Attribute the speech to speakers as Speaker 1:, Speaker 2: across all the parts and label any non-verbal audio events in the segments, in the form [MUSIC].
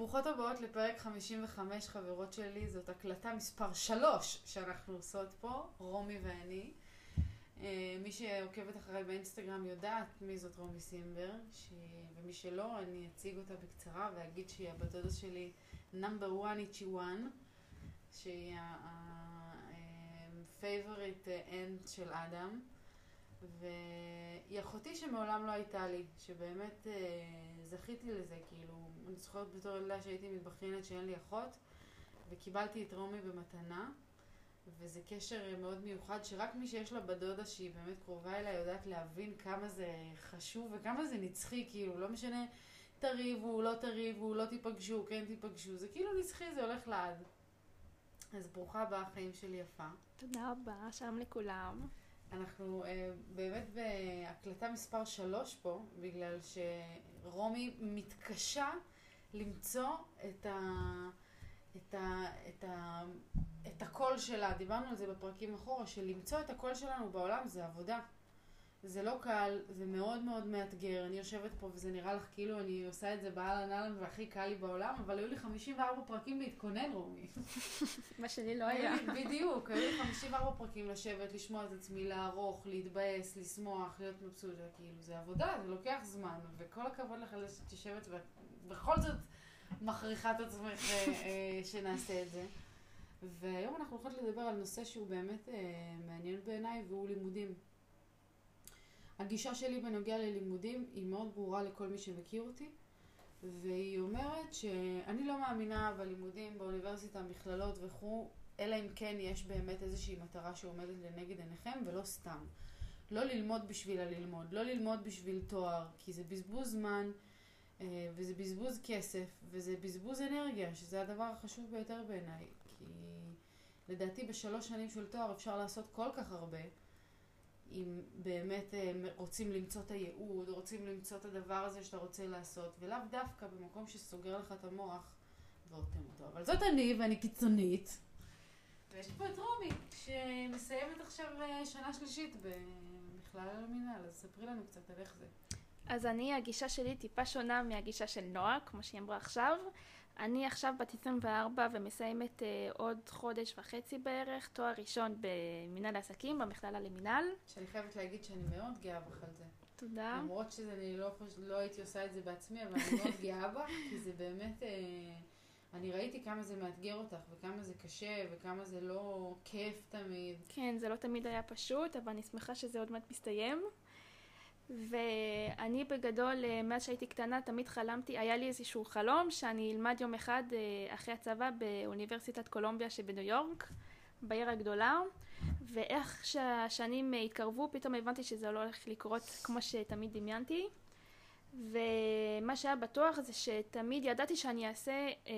Speaker 1: ברוכות הבאות לפרק 55 חברות שלי, זאת הקלטה מספר 3 שאנחנו עושות פה, רומי ואני. אה, מי שעוקבת אחריי באינסטגרם יודעת מי זאת רומי סימבר, ש... ומי שלא, אני אציג אותה בקצרה ואגיד שהיא הבת דודה שלי נאמבר 1 איצ'י 1, שהיא ה-favorite end של אדם. והיא אחותי שמעולם לא הייתה לי, שבאמת אה, זכיתי לזה, כאילו, אני זוכרת בתור ילדה שהייתי מתבכיינת שאין לי אחות, וקיבלתי את רומי במתנה, וזה קשר מאוד מיוחד, שרק מי שיש לה בדודה שהיא באמת קרובה אליה יודעת להבין כמה זה חשוב וכמה זה נצחי, כאילו, לא משנה תריבו, לא תריבו, לא תיפגשו, כן תיפגשו, זה כאילו נצחי, זה הולך לעד. אז ברוכה הבאה, חיים שלי יפה.
Speaker 2: תודה רבה, שלום לכולם.
Speaker 1: אנחנו uh, באמת בהקלטה מספר 3 פה, בגלל שרומי מתקשה למצוא את, ה, את, ה, את, ה, את הקול שלה. דיברנו על זה בפרקים אחורה, שלמצוא את הקול שלנו בעולם זה עבודה. זה לא קל, זה מאוד מאוד מאתגר. אני יושבת פה וזה נראה לך כאילו אני עושה את זה באהלן אהלן והכי קל לי בעולם, אבל היו לי 54 פרקים להתכונן, רומי.
Speaker 2: מה שלי לא היה.
Speaker 1: בדיוק, היו לי 54 פרקים לשבת, לשמוע את עצמי, לערוך, להתבאס, לשמוח, להיות מבסוט, כאילו זה עבודה, זה לוקח זמן, וכל הכבוד לך על זה שאת יושבת ובכל זאת מכריחה את עצמך אה, אה, שנעשה את זה. והיום אנחנו הולכות לדבר על נושא שהוא באמת אה, מעניין בעיניי, והוא לימודים. הגישה שלי בנוגע ללימודים היא מאוד ברורה לכל מי שמכיר אותי, והיא אומרת שאני לא מאמינה בלימודים באוניברסיטה, מכללות וכו', אלא אם כן יש באמת איזושהי מטרה שעומדת לנגד עיניכם, ולא סתם. לא ללמוד בשביל הללמוד, לא ללמוד בשביל תואר, כי זה בזבוז זמן, אה, וזה בזבוז כסף, וזה בזבוז אנרגיה, שזה הדבר החשוב ביותר בעיניי. כי לדעתי בשלוש שנים של תואר אפשר לעשות כל כך הרבה. אם באמת אה, רוצים למצוא את הייעוד, רוצים למצוא את הדבר הזה שאתה רוצה לעשות, ולאו דווקא במקום שסוגר לך את המוח ואוטם אותו. אבל זאת אני, ואני קיצונית. ויש פה את רומי, שמסיימת עכשיו אה, שנה שלישית במכלל המינהל, אז ספרי לנו קצת על איך זה.
Speaker 2: אז אני, הגישה שלי טיפה שונה מהגישה של נועה, כמו שהיא אמרה עכשיו. אני עכשיו בת 24 ומסיימת uh, עוד חודש וחצי בערך, תואר ראשון במנהל העסקים, במכללה למנהל.
Speaker 1: שאני חייבת להגיד שאני מאוד גאה בך על זה.
Speaker 2: תודה.
Speaker 1: למרות שאני לא, לא הייתי עושה את זה בעצמי, אבל אני מאוד גאה בך, כי זה באמת... Uh, אני ראיתי כמה זה מאתגר אותך, וכמה זה קשה, וכמה זה לא כיף תמיד.
Speaker 2: כן, זה לא תמיד היה פשוט, אבל אני שמחה שזה עוד מעט מסתיים. ואני בגדול, אה, מאז שהייתי קטנה, תמיד חלמתי, היה לי איזשהו חלום שאני אלמד יום אחד אה, אחרי הצבא באוניברסיטת קולומביה שבניו יורק, בעיר הגדולה, ואיך שהשנים התקרבו, פתאום הבנתי שזה לא הולך לקרות כמו שתמיד דמיינתי. ומה שהיה בטוח זה שתמיד ידעתי שאני אעשה... אה,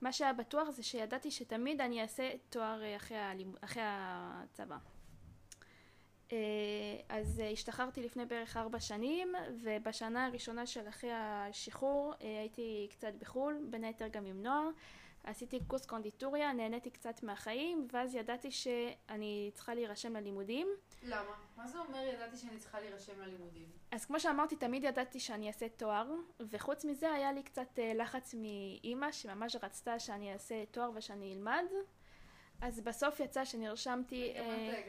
Speaker 2: מה שהיה בטוח זה שידעתי שתמיד אני אעשה תואר אחרי, הלימ... אחרי הצבא. אה, אז אה, השתחררתי לפני בערך ארבע שנים ובשנה הראשונה של אחרי השחרור אה, הייתי קצת בחו"ל, בין היתר גם עם נוער. עשיתי קורס קונדיטוריה, נהניתי קצת מהחיים ואז ידעתי שאני צריכה להירשם ללימודים.
Speaker 1: למה? מה זה אומר ידעתי שאני צריכה להירשם ללימודים?
Speaker 2: אז כמו שאמרתי, תמיד ידעתי שאני אעשה תואר וחוץ מזה היה לי קצת לחץ מאימא שממש רצתה שאני אעשה תואר ושאני אלמד אז בסוף יצא שנרשמתי...
Speaker 1: אה,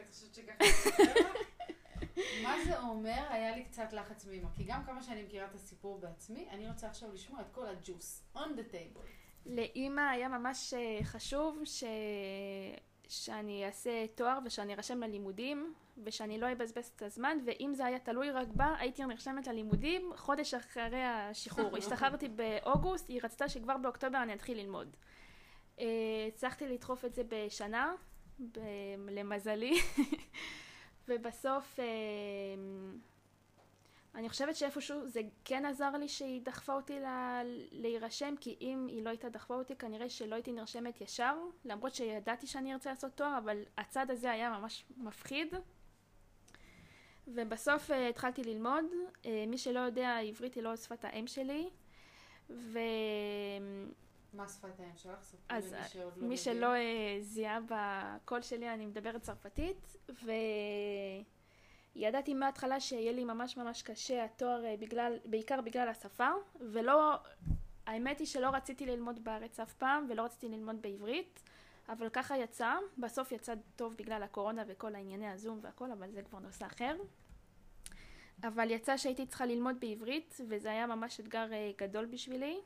Speaker 1: [LAUGHS] מה זה אומר? היה לי קצת לחץ מאמא. כי גם כמה שאני מכירה את הסיפור בעצמי, אני רוצה עכשיו לשמוע את כל הג'וס. on the table.
Speaker 2: לאימא היה ממש אה, חשוב ש... שאני אעשה תואר ושאני ארשם ללימודים ושאני לא אבזבז את הזמן ואם זה היה תלוי רק בה הייתי נרשמת ללימודים חודש אחרי השחרור. [LAUGHS] השתחררתי באוגוסט, היא רצתה שכבר באוקטובר אני אתחיל ללמוד. אה, הצלחתי לדחוף את זה בשנה, למזלי, [LAUGHS] ובסוף אה, אני חושבת שאיפשהו זה כן עזר לי שהיא דחפה אותי להירשם, כי אם היא לא הייתה דחפה אותי כנראה שלא הייתי נרשמת ישר, למרות שידעתי שאני ארצה לעשות תואר, אבל הצד הזה היה ממש מפחיד. ובסוף uh, התחלתי ללמוד, uh, מי שלא יודע, עברית היא לא שפת האם שלי, ו...
Speaker 1: מה שפת האם שלך?
Speaker 2: אז לא מי שלא uh, זיהה בקול שלי, אני מדברת צרפתית, ידעתי מההתחלה שיהיה לי ממש ממש קשה התואר אה, בגלל, בעיקר בגלל השפה, ולא, האמת היא שלא רציתי ללמוד בארץ אף פעם, ולא רציתי ללמוד בעברית, אבל ככה יצא, בסוף יצא טוב בגלל הקורונה וכל הענייני הזום והכל, אבל זה כבר נושא אחר. אבל יצא שהייתי צריכה ללמוד בעברית, וזה היה ממש אתגר אה, גדול בשבילי.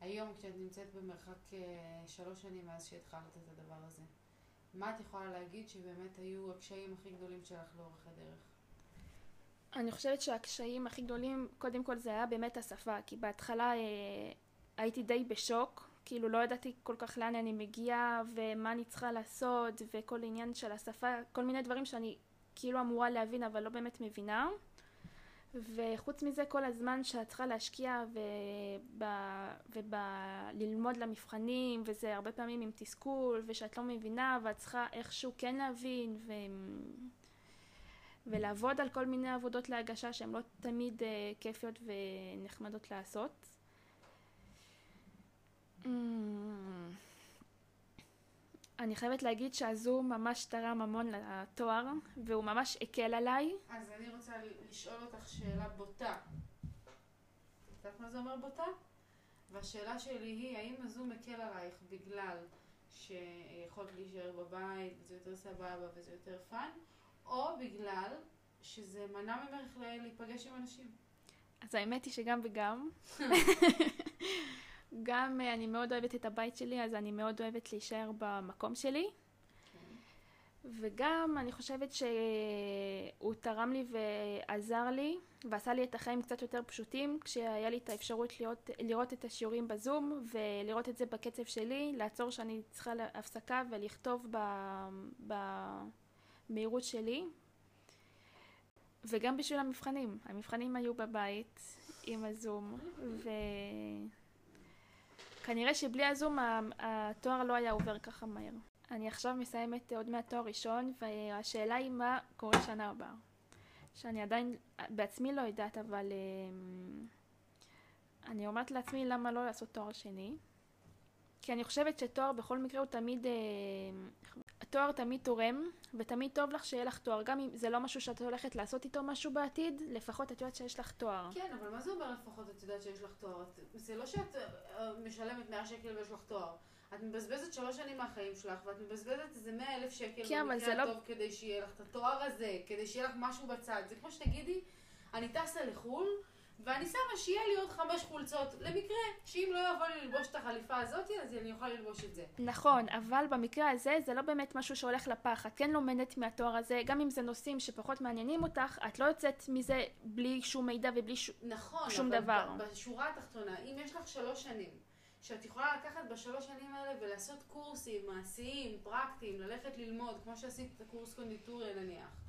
Speaker 1: היום כשאת נמצאת במרחק אה, שלוש שנים מאז שהתחלת את הדבר הזה, מה את יכולה להגיד שבאמת היו הקשיים הכי גדולים שלך לאורך הדרך?
Speaker 2: אני חושבת שהקשיים הכי גדולים, קודם כל זה היה באמת השפה, כי בהתחלה אה, הייתי די בשוק, כאילו לא ידעתי כל כך לאן אני מגיעה ומה אני צריכה לעשות וכל עניין של השפה, כל מיני דברים שאני כאילו אמורה להבין אבל לא באמת מבינה. וחוץ מזה כל הזמן שאת צריכה להשקיע וללמוד למבחנים וזה הרבה פעמים עם תסכול ושאת לא מבינה ואת צריכה איכשהו כן להבין ו... ולעבוד על כל מיני עבודות להגשה שהן לא תמיד uh, כיפיות ונחמדות לעשות. Mm. אני חייבת להגיד שהזום ממש תרם המון לתואר, והוא ממש הקל עליי.
Speaker 1: אז אני רוצה לשאול אותך שאלה בוטה. את יודעת מה זה אומר בוטה? והשאלה שלי היא, האם הזום הקל עלייך בגלל שיכולת להישאר בבית, וזה יותר סבבה וזה יותר fun, או בגלל שזה מנע ממך להיפגש עם אנשים?
Speaker 2: אז האמת היא שגם וגם. [LAUGHS] גם uh, אני מאוד אוהבת את הבית שלי, אז אני מאוד אוהבת להישאר במקום שלי. וגם אני חושבת שהוא תרם לי ועזר לי ועשה לי את החיים קצת יותר פשוטים כשהיה לי את האפשרות לראות, לראות את השיעורים בזום ולראות את זה בקצב שלי, לעצור שאני צריכה הפסקה ולכתוב במהירות שלי וגם בשביל המבחנים, המבחנים היו בבית עם הזום ו... כנראה שבלי הזום התואר לא היה עובר ככה מהר. אני עכשיו מסיימת עוד מעט תואר ראשון, והשאלה היא מה קורה שנה הבאה. שאני עדיין בעצמי לא יודעת, אבל אמ, אני אומרת לעצמי למה לא לעשות תואר שני. כי אני חושבת שתואר בכל מקרה הוא תמיד, אמ, התואר תמיד תורם, ותמיד טוב לך שיהיה לך תואר. גם אם זה לא משהו שאת הולכת לעשות איתו משהו בעתיד, לפחות את יודעת שיש לך תואר.
Speaker 1: כן, אבל מה זה אומר לפחות את יודעת שיש לך תואר? זה לא שאת אה, משלמת 100 שקל ויש לך תואר. את מבזבזת שלוש שנים מהחיים שלך, ואת מבזבזת איזה 100 אלף שקל
Speaker 2: כן, במקרה
Speaker 1: לא- הטוב לא... כדי שיהיה לך את התואר הזה, כדי שיהיה לך משהו בצד. זה כמו שתגידי, אני טסה לחו"ל, ואני שמה שיהיה לי עוד חמש חולצות, למקרה שאם לא יבוא לי ללבוש את החליפה הזאת, אז אני אוכל ללבוש את זה.
Speaker 2: נכון, אבל במקרה הזה זה לא באמת משהו שהולך לפח. את כן לומדת מהתואר הזה, גם אם זה נושאים שפחות מעניינים אותך, את לא יוצאת מזה בלי שום מידע ובלי ש...
Speaker 1: נכון,
Speaker 2: שום דבר. נכון,
Speaker 1: אבל בשורה התחתונה, אם יש לך שלוש שנים, שאת יכולה לקחת בשלוש שנים האלה ולעשות קורסים מעשיים, פרקטיים, ללכת ללמוד, כמו שעשית את הקורס קונדיטוריה נניח.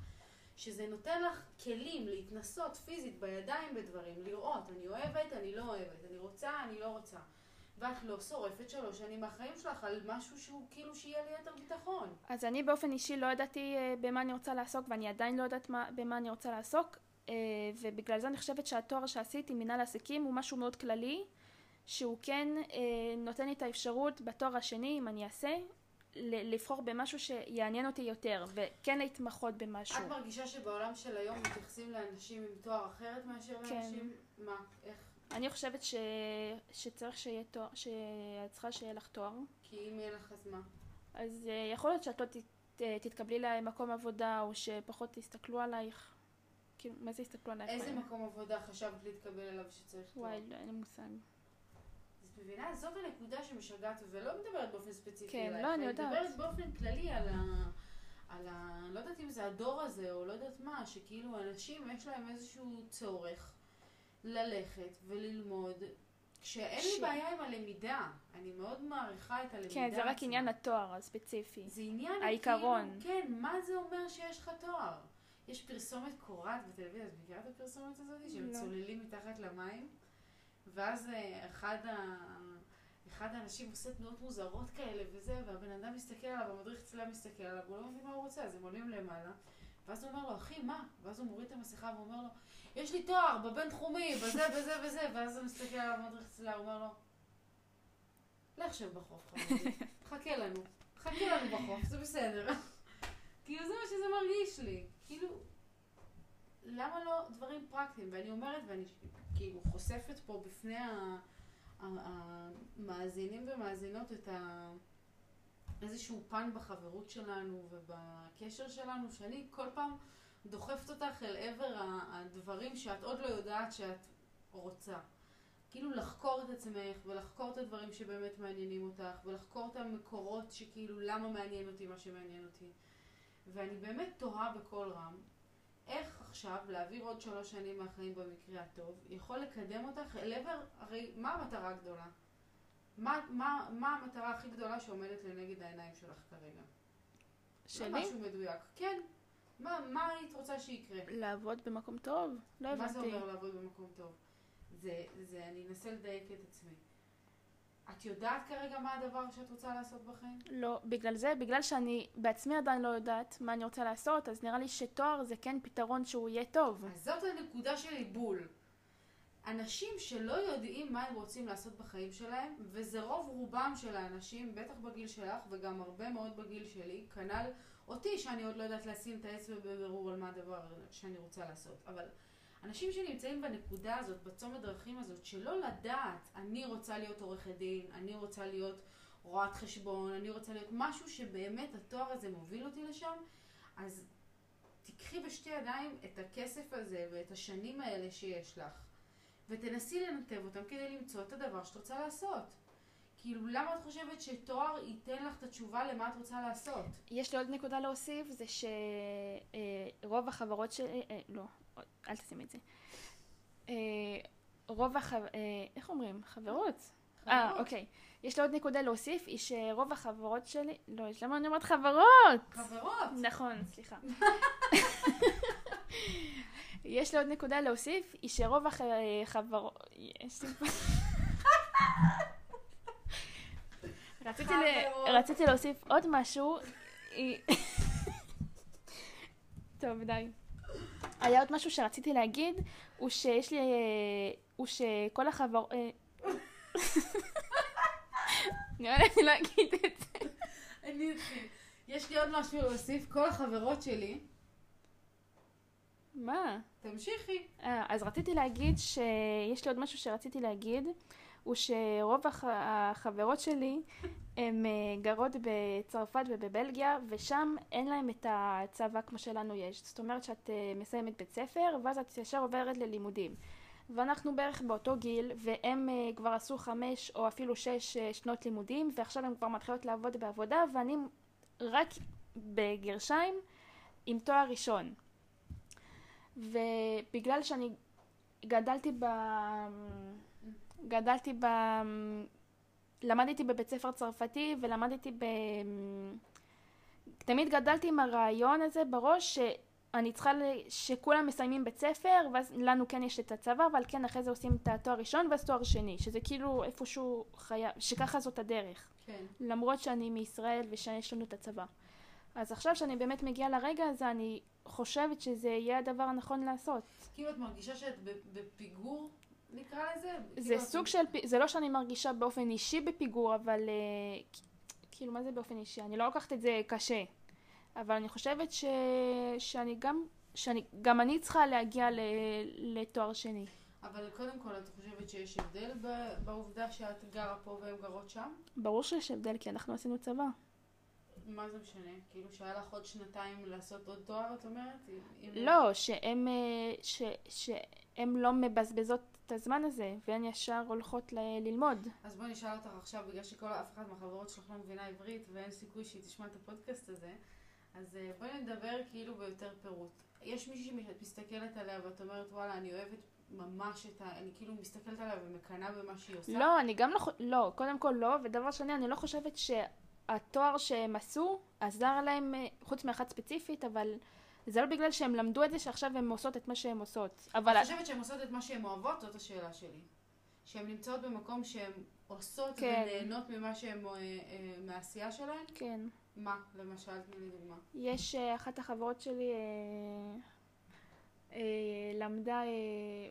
Speaker 1: שזה נותן לך כלים להתנסות פיזית בידיים בדברים, לראות, אני אוהבת, אני לא אוהבת, אני רוצה, אני לא רוצה. ואת לא שורפת שלוש שנים מהחיים שלך על משהו שהוא כאילו שיהיה לי יותר ביטחון.
Speaker 2: אז אני באופן אישי לא ידעתי uh, במה אני רוצה לעסוק, ואני עדיין לא יודעת מה, במה אני רוצה לעסוק, uh, ובגלל זה אני חושבת שהתואר שעשיתי, מנהל עסקים, הוא משהו מאוד כללי, שהוא כן uh, נותן לי את האפשרות בתואר השני, אם אני אעשה, לבחור במשהו שיעניין אותי יותר, וכן להתמחות במשהו.
Speaker 1: את מרגישה שבעולם של היום מתייחסים לאנשים עם תואר אחרת מאשר כן. לאנשים? מה? איך?
Speaker 2: אני חושבת ש... שצריך שיהיה תואר, שאת צריכה שיהיה לך תואר.
Speaker 1: כי אם יהיה לך אז מה?
Speaker 2: אז uh, יכול להיות שאת לא ת... תתקבלי למקום עבודה, או שפחות תסתכלו עלייך. כאילו, מה זה יסתכלו עלייך?
Speaker 1: איזה מקום עבודה חשבת להתקבל אליו שצריך תואר?
Speaker 2: וואי, לא, אין לי מושג.
Speaker 1: מבינה? זאת הנקודה שמשגעת, ולא מדברת באופן ספציפי
Speaker 2: כן, אלייך. לא, אני יודעת.
Speaker 1: אני מדברת באופן כללי על ה... על ה... לא יודעת אם זה הדור הזה, או לא יודעת מה, שכאילו אנשים יש להם איזשהו צורך ללכת וללמוד. כשאין ש... לי בעיה עם הלמידה, אני מאוד מעריכה את הלמידה.
Speaker 2: כן, זה רק עניין התואר הספציפי.
Speaker 1: זה עניין,
Speaker 2: העיקרון.
Speaker 1: כאילו, כן, מה זה אומר שיש לך תואר? יש פרסומת קורעת בטלוויזיה, את מכירה את הפרסומת הזאת? שהם לא. צוללים מתחת למים? ואז אה, אחד, ה... אחד האנשים עושה תנועות מוזרות כאלה וזה, והבן אדם מסתכל עליו, המדריך צלם מסתכל עליו, הוא לא מבין מה הוא רוצה, אז הם עולים למעלה. ואז הוא אומר לו, אחי, מה? ואז הוא מוריד את המסכה ואומר לו, יש לי תואר בבינתחומי, בזה, [LAUGHS] בזה וזה, ואז הוא מסתכל על המדריך צלם, הוא אומר לו, לך שב בחוף, חכה לנו, חכה לנו בחוף, זה בסדר. [LAUGHS] כאילו זה מה שזה מרגיש לי. כאילו, למה לא דברים פרקטיים? ואני אומרת, ואני כאילו חושפת פה בפני המאזינים ומאזינות את ה... איזשהו פן בחברות שלנו ובקשר שלנו, שאני כל פעם דוחפת אותך אל עבר הדברים שאת עוד לא יודעת שאת רוצה. כאילו לחקור את עצמך ולחקור את הדברים שבאמת מעניינים אותך ולחקור את המקורות שכאילו למה מעניין אותי מה שמעניין אותי. ואני באמת תוהה בקול רם, איך עכשיו להעביר עוד שלוש שנים מהחיים במקרה הטוב יכול לקדם אותך אל עבר, הרי מה המטרה הגדולה? מה, מה, מה המטרה הכי גדולה שעומדת לנגד העיניים שלך כרגע?
Speaker 2: שלי?
Speaker 1: לא משהו מדויק. כן. מה, מה היית רוצה שיקרה?
Speaker 2: לעבוד במקום טוב? לא הבנתי.
Speaker 1: מה זה אומר לעבוד במקום טוב? זה, זה, אני אנסה לדייק את עצמי. את יודעת כרגע מה הדבר שאת רוצה לעשות בחיים?
Speaker 2: לא, בגלל זה, בגלל שאני בעצמי עדיין לא יודעת מה אני רוצה לעשות, אז נראה לי שתואר זה כן פתרון שהוא יהיה טוב.
Speaker 1: אז זאת הנקודה שלי בול. אנשים שלא יודעים מה הם רוצים לעשות בחיים שלהם, וזה רוב רובם של האנשים, בטח בגיל שלך וגם הרבה מאוד בגיל שלי, כנ"ל אותי, שאני עוד לא יודעת לשים את האצבע בבירור על מה הדבר שאני רוצה לעשות. אבל אנשים שנמצאים בנקודה הזאת, בצומת דרכים הזאת, שלא לדעת, אני רוצה להיות עורכת דין, אני רוצה להיות רואת חשבון, אני רוצה להיות משהו שבאמת התואר הזה מוביל אותי לשם, אז תיקחי בשתי ידיים את הכסף הזה ואת השנים האלה שיש לך, ותנסי לנתב אותם כדי למצוא את הדבר שאת רוצה לעשות. כאילו, למה את חושבת שתואר ייתן לך את התשובה למה את רוצה לעשות?
Speaker 2: יש לי עוד נקודה להוסיף, זה שרוב החברות שלי, אה, לא, אל תשימי את זה. אה, רוב החב... אה, איך אומרים? חברות? אה, אוקיי. יש לי עוד נקודה להוסיף, היא שרוב החברות שלי... לא, יש למה אני אומרת חברות?
Speaker 1: חברות!
Speaker 2: נכון, סליחה. [LAUGHS] יש לי עוד נקודה להוסיף, היא שרוב החברות... יש לי פה... רציתי, ל... רציתי להוסיף עוד משהו. טוב, די. היה עוד משהו שרציתי להגיד, הוא שיש לי... הוא שכל החברות... נראה [LAUGHS] לי אני לא אגיד את זה.
Speaker 1: אני אתחיל. יש לי עוד משהו להוסיף. כל החברות שלי...
Speaker 2: מה?
Speaker 1: תמשיכי.
Speaker 2: אז רציתי להגיד שיש לי עוד משהו שרציתי להגיד. הוא שרוב הח... החברות שלי הן אה, גרות בצרפת ובבלגיה ושם אין להם את הצבא כמו שלנו יש. זאת אומרת שאת אה, מסיימת בית ספר ואז את ישר עוברת ללימודים. ואנחנו בערך באותו גיל והם uh, כבר עשו חמש או אפילו שש שנות לימודים ועכשיו הם כבר מתחילות לעבוד בעבודה ואני רק בגרשיים עם תואר ראשון. ובגלל שאני גדלתי ב... גדלתי ב... למדתי בבית ספר צרפתי ולמדתי ב... תמיד גדלתי עם הרעיון הזה בראש שאני צריכה שכולם מסיימים בית ספר ואז לנו כן יש את הצבא אבל כן אחרי זה עושים את התואר ראשון ואז תואר שני שזה כאילו איפשהו חייב שככה זאת הדרך.
Speaker 1: כן.
Speaker 2: למרות שאני מישראל ושיש לנו את הצבא. אז עכשיו שאני באמת מגיעה לרגע הזה אני חושבת שזה יהיה הדבר הנכון לעשות.
Speaker 1: כאילו את מרגישה שאת בפיגור נקרא לזה?
Speaker 2: זה כאילו סוג. של, זה לא שאני מרגישה באופן אישי בפיגור, אבל uh, כאילו מה זה באופן אישי? אני לא לוקחת את זה קשה, אבל אני חושבת ש... שאני גם, שאני, גם אני צריכה להגיע ל... לתואר שני.
Speaker 1: אבל קודם כל, את חושבת שיש הבדל בעובדה שאת גרה פה והן גרות שם?
Speaker 2: ברור שיש הבדל, כי אנחנו עשינו צבא.
Speaker 1: מה זה משנה? כאילו שהיה לך עוד שנתיים לעשות עוד תואר, את אומרת?
Speaker 2: לא, שהם, אה, ש, שהם לא מבזבזות את הזמן הזה, והן ישר הולכות ל- ללמוד.
Speaker 1: אז בואי נשאל אותך עכשיו, בגלל שכל אף אחת מהחברות שלך לא מבינה עברית ואין סיכוי שהיא תשמע את הפודקאסט הזה, אז אה, בואי נדבר כאילו ביותר פירוט. יש מישהי שאת מסתכלת עליה ואת אומרת, וואלה, אני אוהבת ממש את ה... אני כאילו מסתכלת עליה ומקנאה במה שהיא עושה?
Speaker 2: לא, אני גם לא... לא, קודם כל לא, ודבר שני, אני לא חושבת שהתואר שהם עשו עזר להם, אה, חוץ מאחת ספציפית, אבל... זה לא בגלל שהם למדו את זה שעכשיו הן עושות את מה שהן עושות.
Speaker 1: אבל... את חושבת שהן עושות את מה שהן אוהבות? זאת השאלה שלי. שהן נמצאות במקום שהן עושות כן. ונהנות ממה שהן, אה, אה, מהעשייה שלהן?
Speaker 2: כן.
Speaker 1: מה, למשל, תני לי דוגמה.
Speaker 2: יש אחת החברות שלי למדה, אה,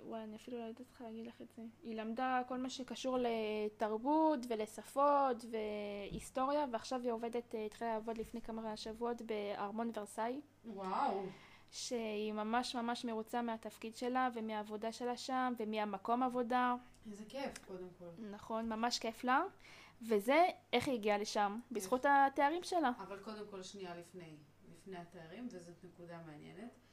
Speaker 2: וואי, אני אפילו לא יודעת איך להגיד לך את זה. היא למדה כל מה שקשור לתרבות ולשפות והיסטוריה, ועכשיו היא עובדת, אה, התחילה לעבוד לפני כמה שבועות בארמון ורסאי.
Speaker 1: וואו.
Speaker 2: שהיא ממש ממש מרוצה מהתפקיד שלה ומהעבודה שלה שם ומהמקום עבודה.
Speaker 1: איזה כיף, קודם כל.
Speaker 2: נכון, ממש כיף לה. וזה, איך היא הגיעה לשם? בזכות התארים שלה.
Speaker 1: אבל קודם כל, שנייה לפני, לפני התארים, וזאת נקודה מעניינת.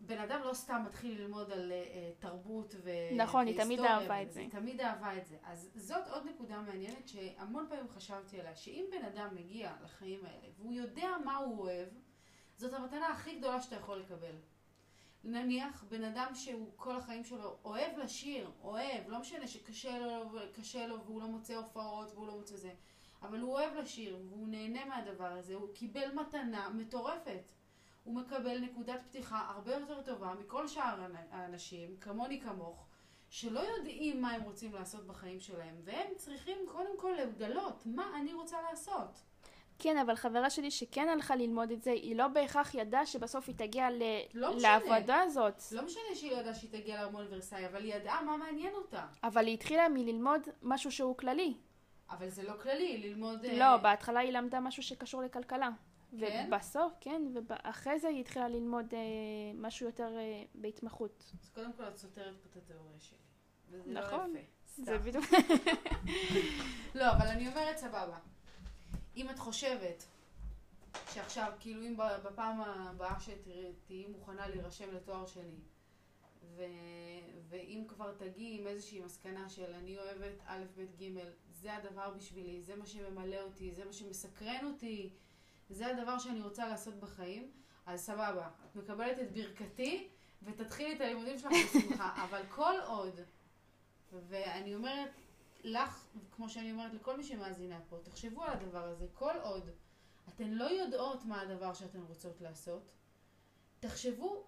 Speaker 1: בן אדם לא סתם מתחיל ללמוד על uh, תרבות ו...
Speaker 2: נכון, היא תמיד אהבה את זה.
Speaker 1: היא תמיד אהבה את זה. אז זאת עוד נקודה מעניינת שהמון פעמים חשבתי עליה, שאם בן אדם מגיע לחיים האלה והוא יודע מה הוא אוהב, זאת המתנה הכי גדולה שאתה יכול לקבל. נניח בן אדם שהוא כל החיים שלו אוהב לשיר, אוהב, לא משנה שקשה לו, לו והוא לא מוצא הופעות והוא לא מוצא זה, אבל הוא אוהב לשיר והוא נהנה מהדבר הזה, הוא קיבל מתנה מטורפת. הוא מקבל נקודת פתיחה הרבה יותר טובה מכל שאר האנשים, כמוני כמוך, שלא יודעים מה הם רוצים לעשות בחיים שלהם, והם צריכים קודם כל לגלות מה אני רוצה לעשות.
Speaker 2: כן, אבל חברה שלי שכן הלכה ללמוד את זה, היא לא בהכרח ידעה שבסוף היא תגיע ל...
Speaker 1: לא
Speaker 2: לעבודה הזאת.
Speaker 1: לא משנה שהיא לא ידעה שהיא תגיע לארמון ורסאי, אבל היא ידעה מה מעניין אותה.
Speaker 2: אבל היא התחילה מללמוד משהו שהוא כללי.
Speaker 1: אבל זה לא כללי, ללמוד...
Speaker 2: לא, uh... בהתחלה היא למדה משהו שקשור לכלכלה. כן? ובסוף, כן, ואחרי זה היא התחילה ללמוד uh, משהו יותר uh, בהתמחות.
Speaker 1: אז קודם כל את סותרת פה את התיאוריה שלי. וזה
Speaker 2: לא נכון.
Speaker 1: לא יפה.
Speaker 2: זה בדיוק. [LAUGHS]
Speaker 1: לא, אבל אני אומרת סבבה. אם את חושבת שעכשיו, כאילו אם בפעם הבאה שתהיי מוכנה להירשם לתואר שני, ו... ואם כבר תגיעי עם איזושהי מסקנה של אני אוהבת א', ב', ג', זה הדבר בשבילי, זה מה שממלא אותי, זה מה שמסקרן אותי, זה הדבר שאני רוצה לעשות בחיים, אז סבבה, את מקבלת את ברכתי ותתחילי את הלימודים שלך בשמחה, [LAUGHS] אבל כל עוד, ואני אומרת, לך, כמו שאני אומרת לכל מי שמאזינה פה, תחשבו על הדבר הזה. כל עוד אתן לא יודעות מה הדבר שאתן רוצות לעשות, תחשבו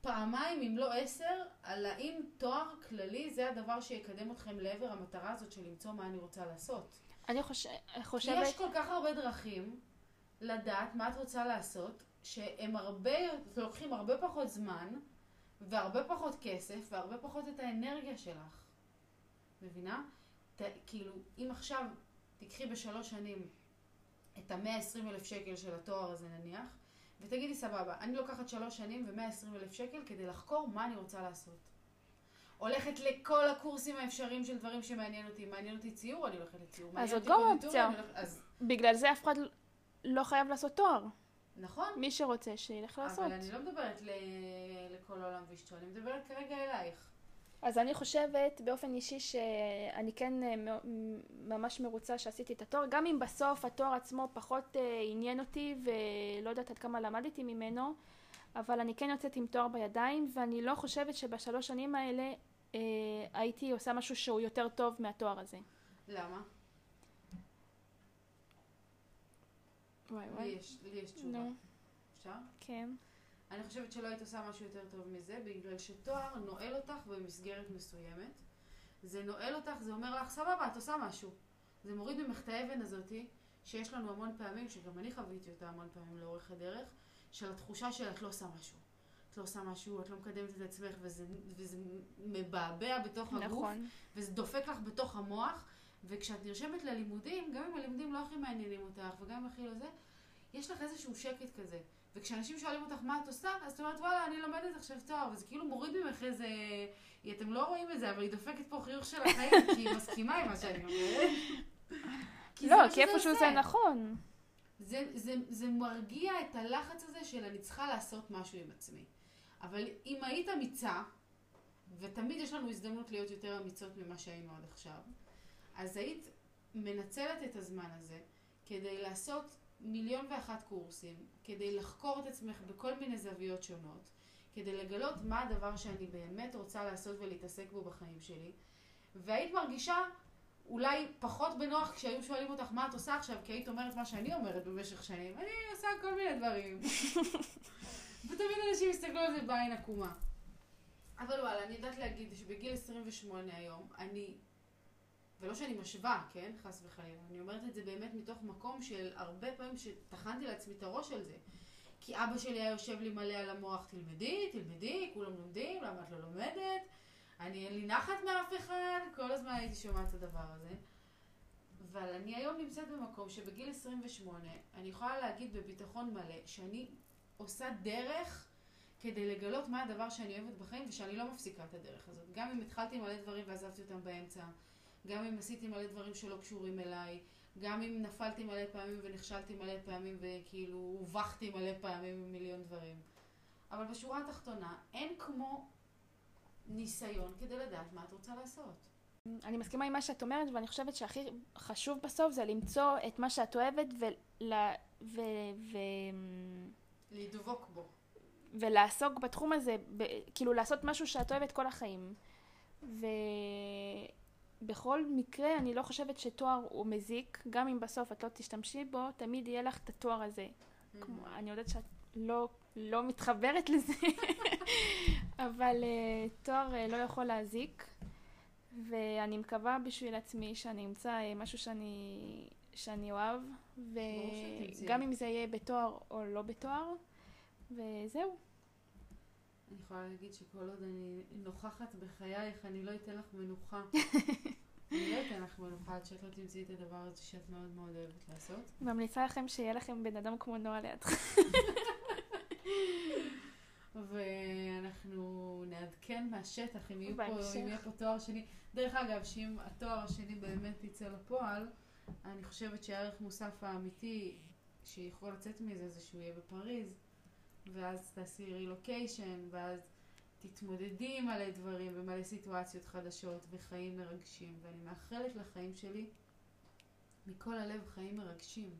Speaker 1: פעמיים, אם לא עשר, על האם תואר כללי זה הדבר שיקדם אתכם לעבר המטרה הזאת של למצוא מה אני רוצה לעשות.
Speaker 2: אני חושב, חושבת...
Speaker 1: יש כל כך הרבה דרכים לדעת מה את רוצה לעשות, שהם הרבה, לוקחים הרבה פחות זמן, והרבה פחות כסף, והרבה פחות את האנרגיה שלך. מבינה? כאילו, אם עכשיו תיקחי בשלוש שנים את המאה עשרים אלף שקל של התואר הזה נניח, ותגידי סבבה, אני לוקחת שלוש שנים ומאה עשרים אלף שקל כדי לחקור מה אני רוצה לעשות. הולכת לכל הקורסים האפשריים של דברים שמעניין אותי. מעניין אותי ציור, אני הולכת לציור.
Speaker 2: אז זאת גם אופציה. אז... בגלל זה אף אחד לא חייב לעשות תואר.
Speaker 1: נכון.
Speaker 2: מי שרוצה, שילך לעשות.
Speaker 1: אבל אני לא מדברת ל... לכל העולם ואשתו, אני מדברת כרגע אלייך.
Speaker 2: אז אני חושבת באופן אישי שאני כן אה, ממש מרוצה שעשיתי את התואר, גם אם בסוף התואר עצמו פחות אה, עניין אותי ולא יודעת עד כמה למדתי ממנו, אבל אני כן יוצאת עם תואר בידיים ואני לא חושבת שבשלוש שנים האלה אה, הייתי עושה משהו שהוא יותר טוב מהתואר הזה.
Speaker 1: למה?
Speaker 2: וואי וואי.
Speaker 1: לי יש, לי יש תשובה. נו. אפשר?
Speaker 2: כן.
Speaker 1: אני חושבת שלא היית עושה משהו יותר טוב מזה, בגלל שתואר נועל אותך במסגרת מסוימת. זה נועל אותך, זה אומר לך, סבבה, את עושה משהו. זה מוריד ממך את האבן הזאתי, שיש לנו המון פעמים, שגם אני חוויתי אותה המון פעמים לאורך הדרך, של התחושה של את לא עושה משהו. את לא עושה משהו, את לא מקדמת את עצמך, וזה, וזה מבעבע בתוך הגוף,
Speaker 2: נכון.
Speaker 1: וזה דופק לך בתוך המוח, וכשאת נרשמת ללימודים, גם אם הלימודים לא הכי מעניינים אותך, וגם אם הכי לא זה, יש לך איזשהו שקט כזה. וכשאנשים שואלים אותך מה את עושה, אז את אומרת וואלה, אני לומדת עכשיו תואר, וזה כאילו מוריד ממך איזה... אתם לא רואים את זה, אבל היא דופקת פה חיוך של החיים, [LAUGHS] כי היא מסכימה עם מה שאני אומרת. [LAUGHS]
Speaker 2: לא, כי איפשהו זה נכון.
Speaker 1: זה, זה, זה מרגיע את הלחץ הזה של אני צריכה לעשות משהו עם עצמי. אבל אם היית אמיצה, ותמיד יש לנו הזדמנות להיות יותר אמיצות ממה שהיינו עד עכשיו, אז היית מנצלת את הזמן הזה כדי לעשות מיליון ואחת קורסים כדי לחקור את עצמך בכל מיני זוויות שונות, כדי לגלות מה הדבר שאני באמת רוצה לעשות ולהתעסק בו בחיים שלי, והיית מרגישה אולי פחות בנוח כשהיו שואלים אותך מה את עושה עכשיו, כי היית אומרת מה שאני אומרת במשך שנים, אני עושה כל מיני דברים. [LAUGHS] ותמיד אנשים יסתכלו על זה בעין עקומה. אבל וואלה, אני יודעת להגיד שבגיל 28 היום, אני ולא שאני משווה, כן? חס וחלילה. אני אומרת את זה באמת מתוך מקום של הרבה פעמים שטחנתי לעצמי את הראש על זה. כי אבא שלי היה יושב לי מלא על המוח, תלמדי, תלמדי, כולם לומדים, למה את לא לומדת? אני אין לי נחת מאף אחד, כל הזמן הייתי שומעת את הדבר הזה. אבל אני היום נמצאת במקום שבגיל 28, אני יכולה להגיד בביטחון מלא שאני עושה דרך כדי לגלות מה הדבר שאני אוהבת בחיים ושאני לא מפסיקה את הדרך הזאת. גם אם התחלתי מלא דברים ועזבתי אותם באמצע, גם אם עשיתי מלא דברים שלא קשורים אליי, גם אם נפלתי מלא פעמים ונכשלתי מלא פעמים וכאילו הובכתי מלא פעמים עם מיליון דברים. אבל בשורה התחתונה, אין כמו ניסיון כדי לדעת מה את רוצה לעשות.
Speaker 2: אני מסכימה עם מה שאת אומרת, ואני חושבת שהכי חשוב בסוף זה למצוא את מה שאת אוהבת ול... ו... ו...
Speaker 1: לדבוק בו.
Speaker 2: ולעסוק בתחום הזה, ב... כאילו לעשות משהו שאת אוהבת כל החיים. ובכל מקרה אני לא חושבת שתואר הוא מזיק, גם אם בסוף את לא תשתמשי בו, תמיד יהיה לך את התואר הזה. Mm-hmm. כמו, אני יודעת שאת לא, לא מתחברת לזה, [LAUGHS] אבל uh, תואר uh, לא יכול להזיק. ואני מקווה בשביל עצמי שאני אמצא אה, משהו שאני, שאני אוהב, וגם אם זה יהיה בתואר או לא בתואר, וזהו.
Speaker 1: אני יכולה להגיד שכל עוד אני נוכחת בחייך, אני לא אתן לך מנוחה. [LAUGHS] אני לא אתן לך מנוחה עד שאת לא תמצאי את הדבר הזה שאת מאוד מאוד אוהבת לעשות.
Speaker 2: ממליצה לכם שיהיה לכם בן אדם כמו נועה לידך. [LAUGHS]
Speaker 1: ואנחנו נעדכן מהשטח אם, פה, אם יהיה פה תואר שני. דרך אגב, שאם התואר השני באמת יצא לפועל, אני חושבת שהערך מוסף האמיתי שיכול לצאת מזה זה שהוא יהיה בפריז, ואז תעשי רילוקיישן, ואז תתמודדי עם מלא דברים ומלא סיטואציות חדשות וחיים מרגשים. ואני מאחלת לחיים שלי מכל הלב חיים מרגשים.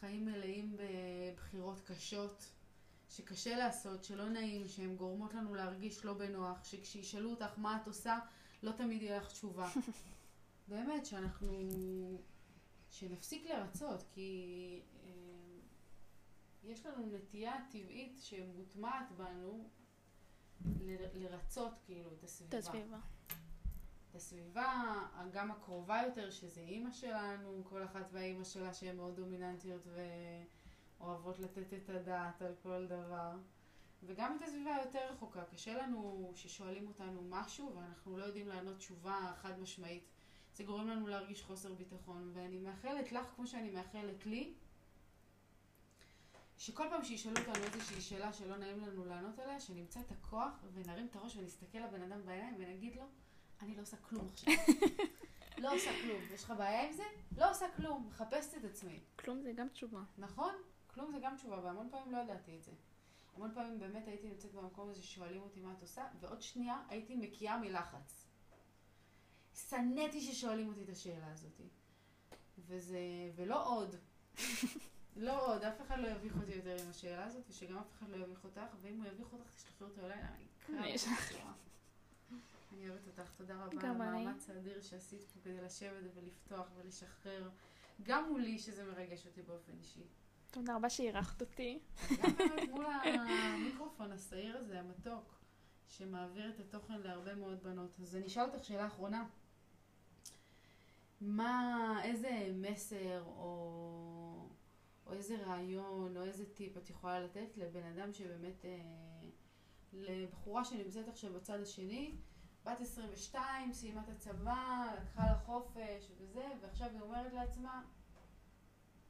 Speaker 1: חיים מלאים בבחירות קשות, שקשה לעשות, שלא נעים, שהן גורמות לנו להרגיש לא בנוח, שכשישאלו אותך מה את עושה, לא תמיד יהיה לך תשובה. [LAUGHS] באמת, שאנחנו... שנפסיק לרצות, כי יש לנו נטייה טבעית שמוטמעת בנו ל- לרצות כאילו את הסביבה.
Speaker 2: את הסביבה.
Speaker 1: את הסביבה, גם הקרובה יותר, שזה אימא שלנו, כל אחת והאימא שלה שהן מאוד דומיננטיות ואוהבות לתת את הדעת על כל דבר. וגם את הסביבה היותר רחוקה. קשה לנו ששואלים אותנו משהו ואנחנו לא יודעים לענות תשובה חד משמעית. זה גורם לנו להרגיש חוסר ביטחון, ואני מאחלת לך, כמו שאני מאחלת לי, שכל פעם שישאלו אותנו איזושהי שאלה שלא נעים לנו לענות עליה, שנמצא את הכוח ונרים את הראש ונסתכל לבן אדם בעיניים ונגיד לו, אני לא עושה כלום עכשיו. [LAUGHS] לא עושה כלום. יש לך בעיה עם זה? לא עושה כלום. מחפשת את עצמי.
Speaker 2: כלום זה גם תשובה.
Speaker 1: נכון? כלום זה גם תשובה, והמון פעמים לא ידעתי את זה. המון פעמים באמת הייתי נמצאת במקום הזה ששואלים אותי מה את עושה, ועוד שנייה הייתי מקיאה מלחץ. שנאתי ששואלים אותי את השאלה הזאת. וזה, ולא עוד. [LAUGHS] לא עוד, אף אחד לא יביך אותי יותר עם השאלה הזאת, ושגם אף אחד לא יביך אותך, ואם הוא יביך אותך, תשלחי אותו אליי, אני אקרא אני אוהבת אותך, תודה רבה על המאמץ האדיר שעשית פה כדי לשבת ולפתוח ולשחרר, גם מולי, שזה מרגש אותי באופן אישי.
Speaker 2: תודה רבה שאירחת אותי.
Speaker 1: גם באמת מול המיקרופון השעיר הזה, המתוק, שמעביר את התוכן להרבה מאוד בנות. אז אני אשאל אותך שאלה אחרונה. מה, איזה מסר או, או איזה רעיון או איזה טיפ את יכולה לתת לבן אדם שבאמת, אה, לבחורה שנמצאת עכשיו בצד השני, בת 22, סיימה את הצבא, לקחה לה חופש וזה, ועכשיו היא אומרת לעצמה,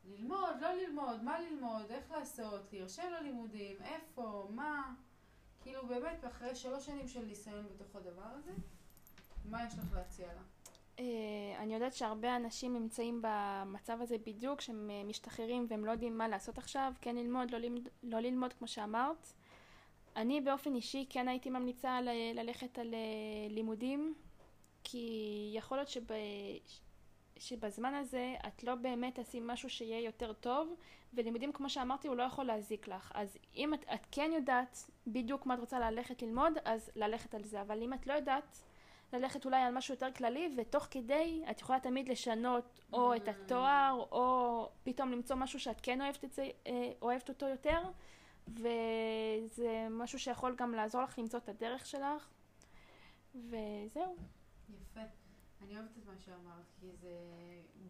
Speaker 1: ללמוד, לא ללמוד, מה ללמוד, איך לעשות, להירשם ללימודים, איפה, מה, כאילו באמת אחרי שלוש שנים של ניסיון בתוך הדבר הזה, מה יש לך להציע לה?
Speaker 2: Uh, אני יודעת שהרבה אנשים נמצאים במצב הזה בדיוק, שהם uh, משתחררים והם לא יודעים מה לעשות עכשיו, כן ללמוד, לא, ללמוד, לא ללמוד כמו שאמרת. אני באופן אישי כן הייתי ממליצה ל- ללכת על uh, לימודים, כי יכול להיות שב... שבזמן הזה את לא באמת תעשי משהו שיהיה יותר טוב, ולימודים כמו שאמרתי הוא לא יכול להזיק לך. אז אם את, את כן יודעת בדיוק מה את רוצה ללכת ללמוד, אז ללכת על זה. אבל אם את לא יודעת, ללכת אולי על משהו יותר כללי, ותוך כדי את יכולה תמיד לשנות או את התואר, או פתאום למצוא משהו שאת כן אוהבת, את זה, אה, אוהבת אותו יותר, וזה משהו שיכול גם לעזור לך למצוא את הדרך שלך, וזהו.
Speaker 1: יפה. אני אוהבת את מה שאמרת, כי זה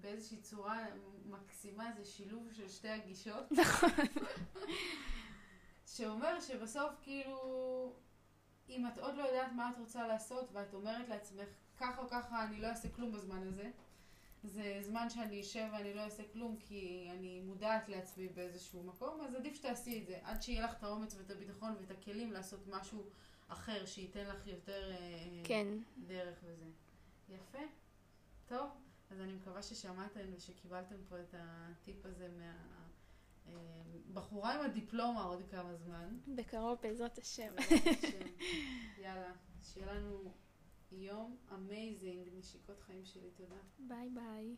Speaker 1: באיזושהי צורה מקסימה, זה שילוב של שתי הגישות.
Speaker 2: נכון. [LAUGHS]
Speaker 1: שאומר שבסוף כאילו, אם את עוד לא יודעת מה את רוצה לעשות, ואת אומרת לעצמך, ככה או ככה אני לא אעשה כלום בזמן הזה, זה זמן שאני אשב ואני לא אעשה כלום כי אני מודעת לעצמי באיזשהו מקום, אז עדיף שתעשי את זה. עד שיהיה לך את האומץ ואת הביטחון ואת הכלים לעשות משהו אחר, שייתן לך יותר אה,
Speaker 2: כן.
Speaker 1: דרך וזה. יפה. טוב, אז אני מקווה ששמעתם ושקיבלתם פה את הטיפ הזה מהבחורה עם הדיפלומה עוד כמה זמן.
Speaker 2: בקרוב, בעזרת השם.
Speaker 1: בעזרת השם. יאללה, שיהיה לנו יום amazing, נשיקות חיים שלי, תודה.
Speaker 2: bye bye.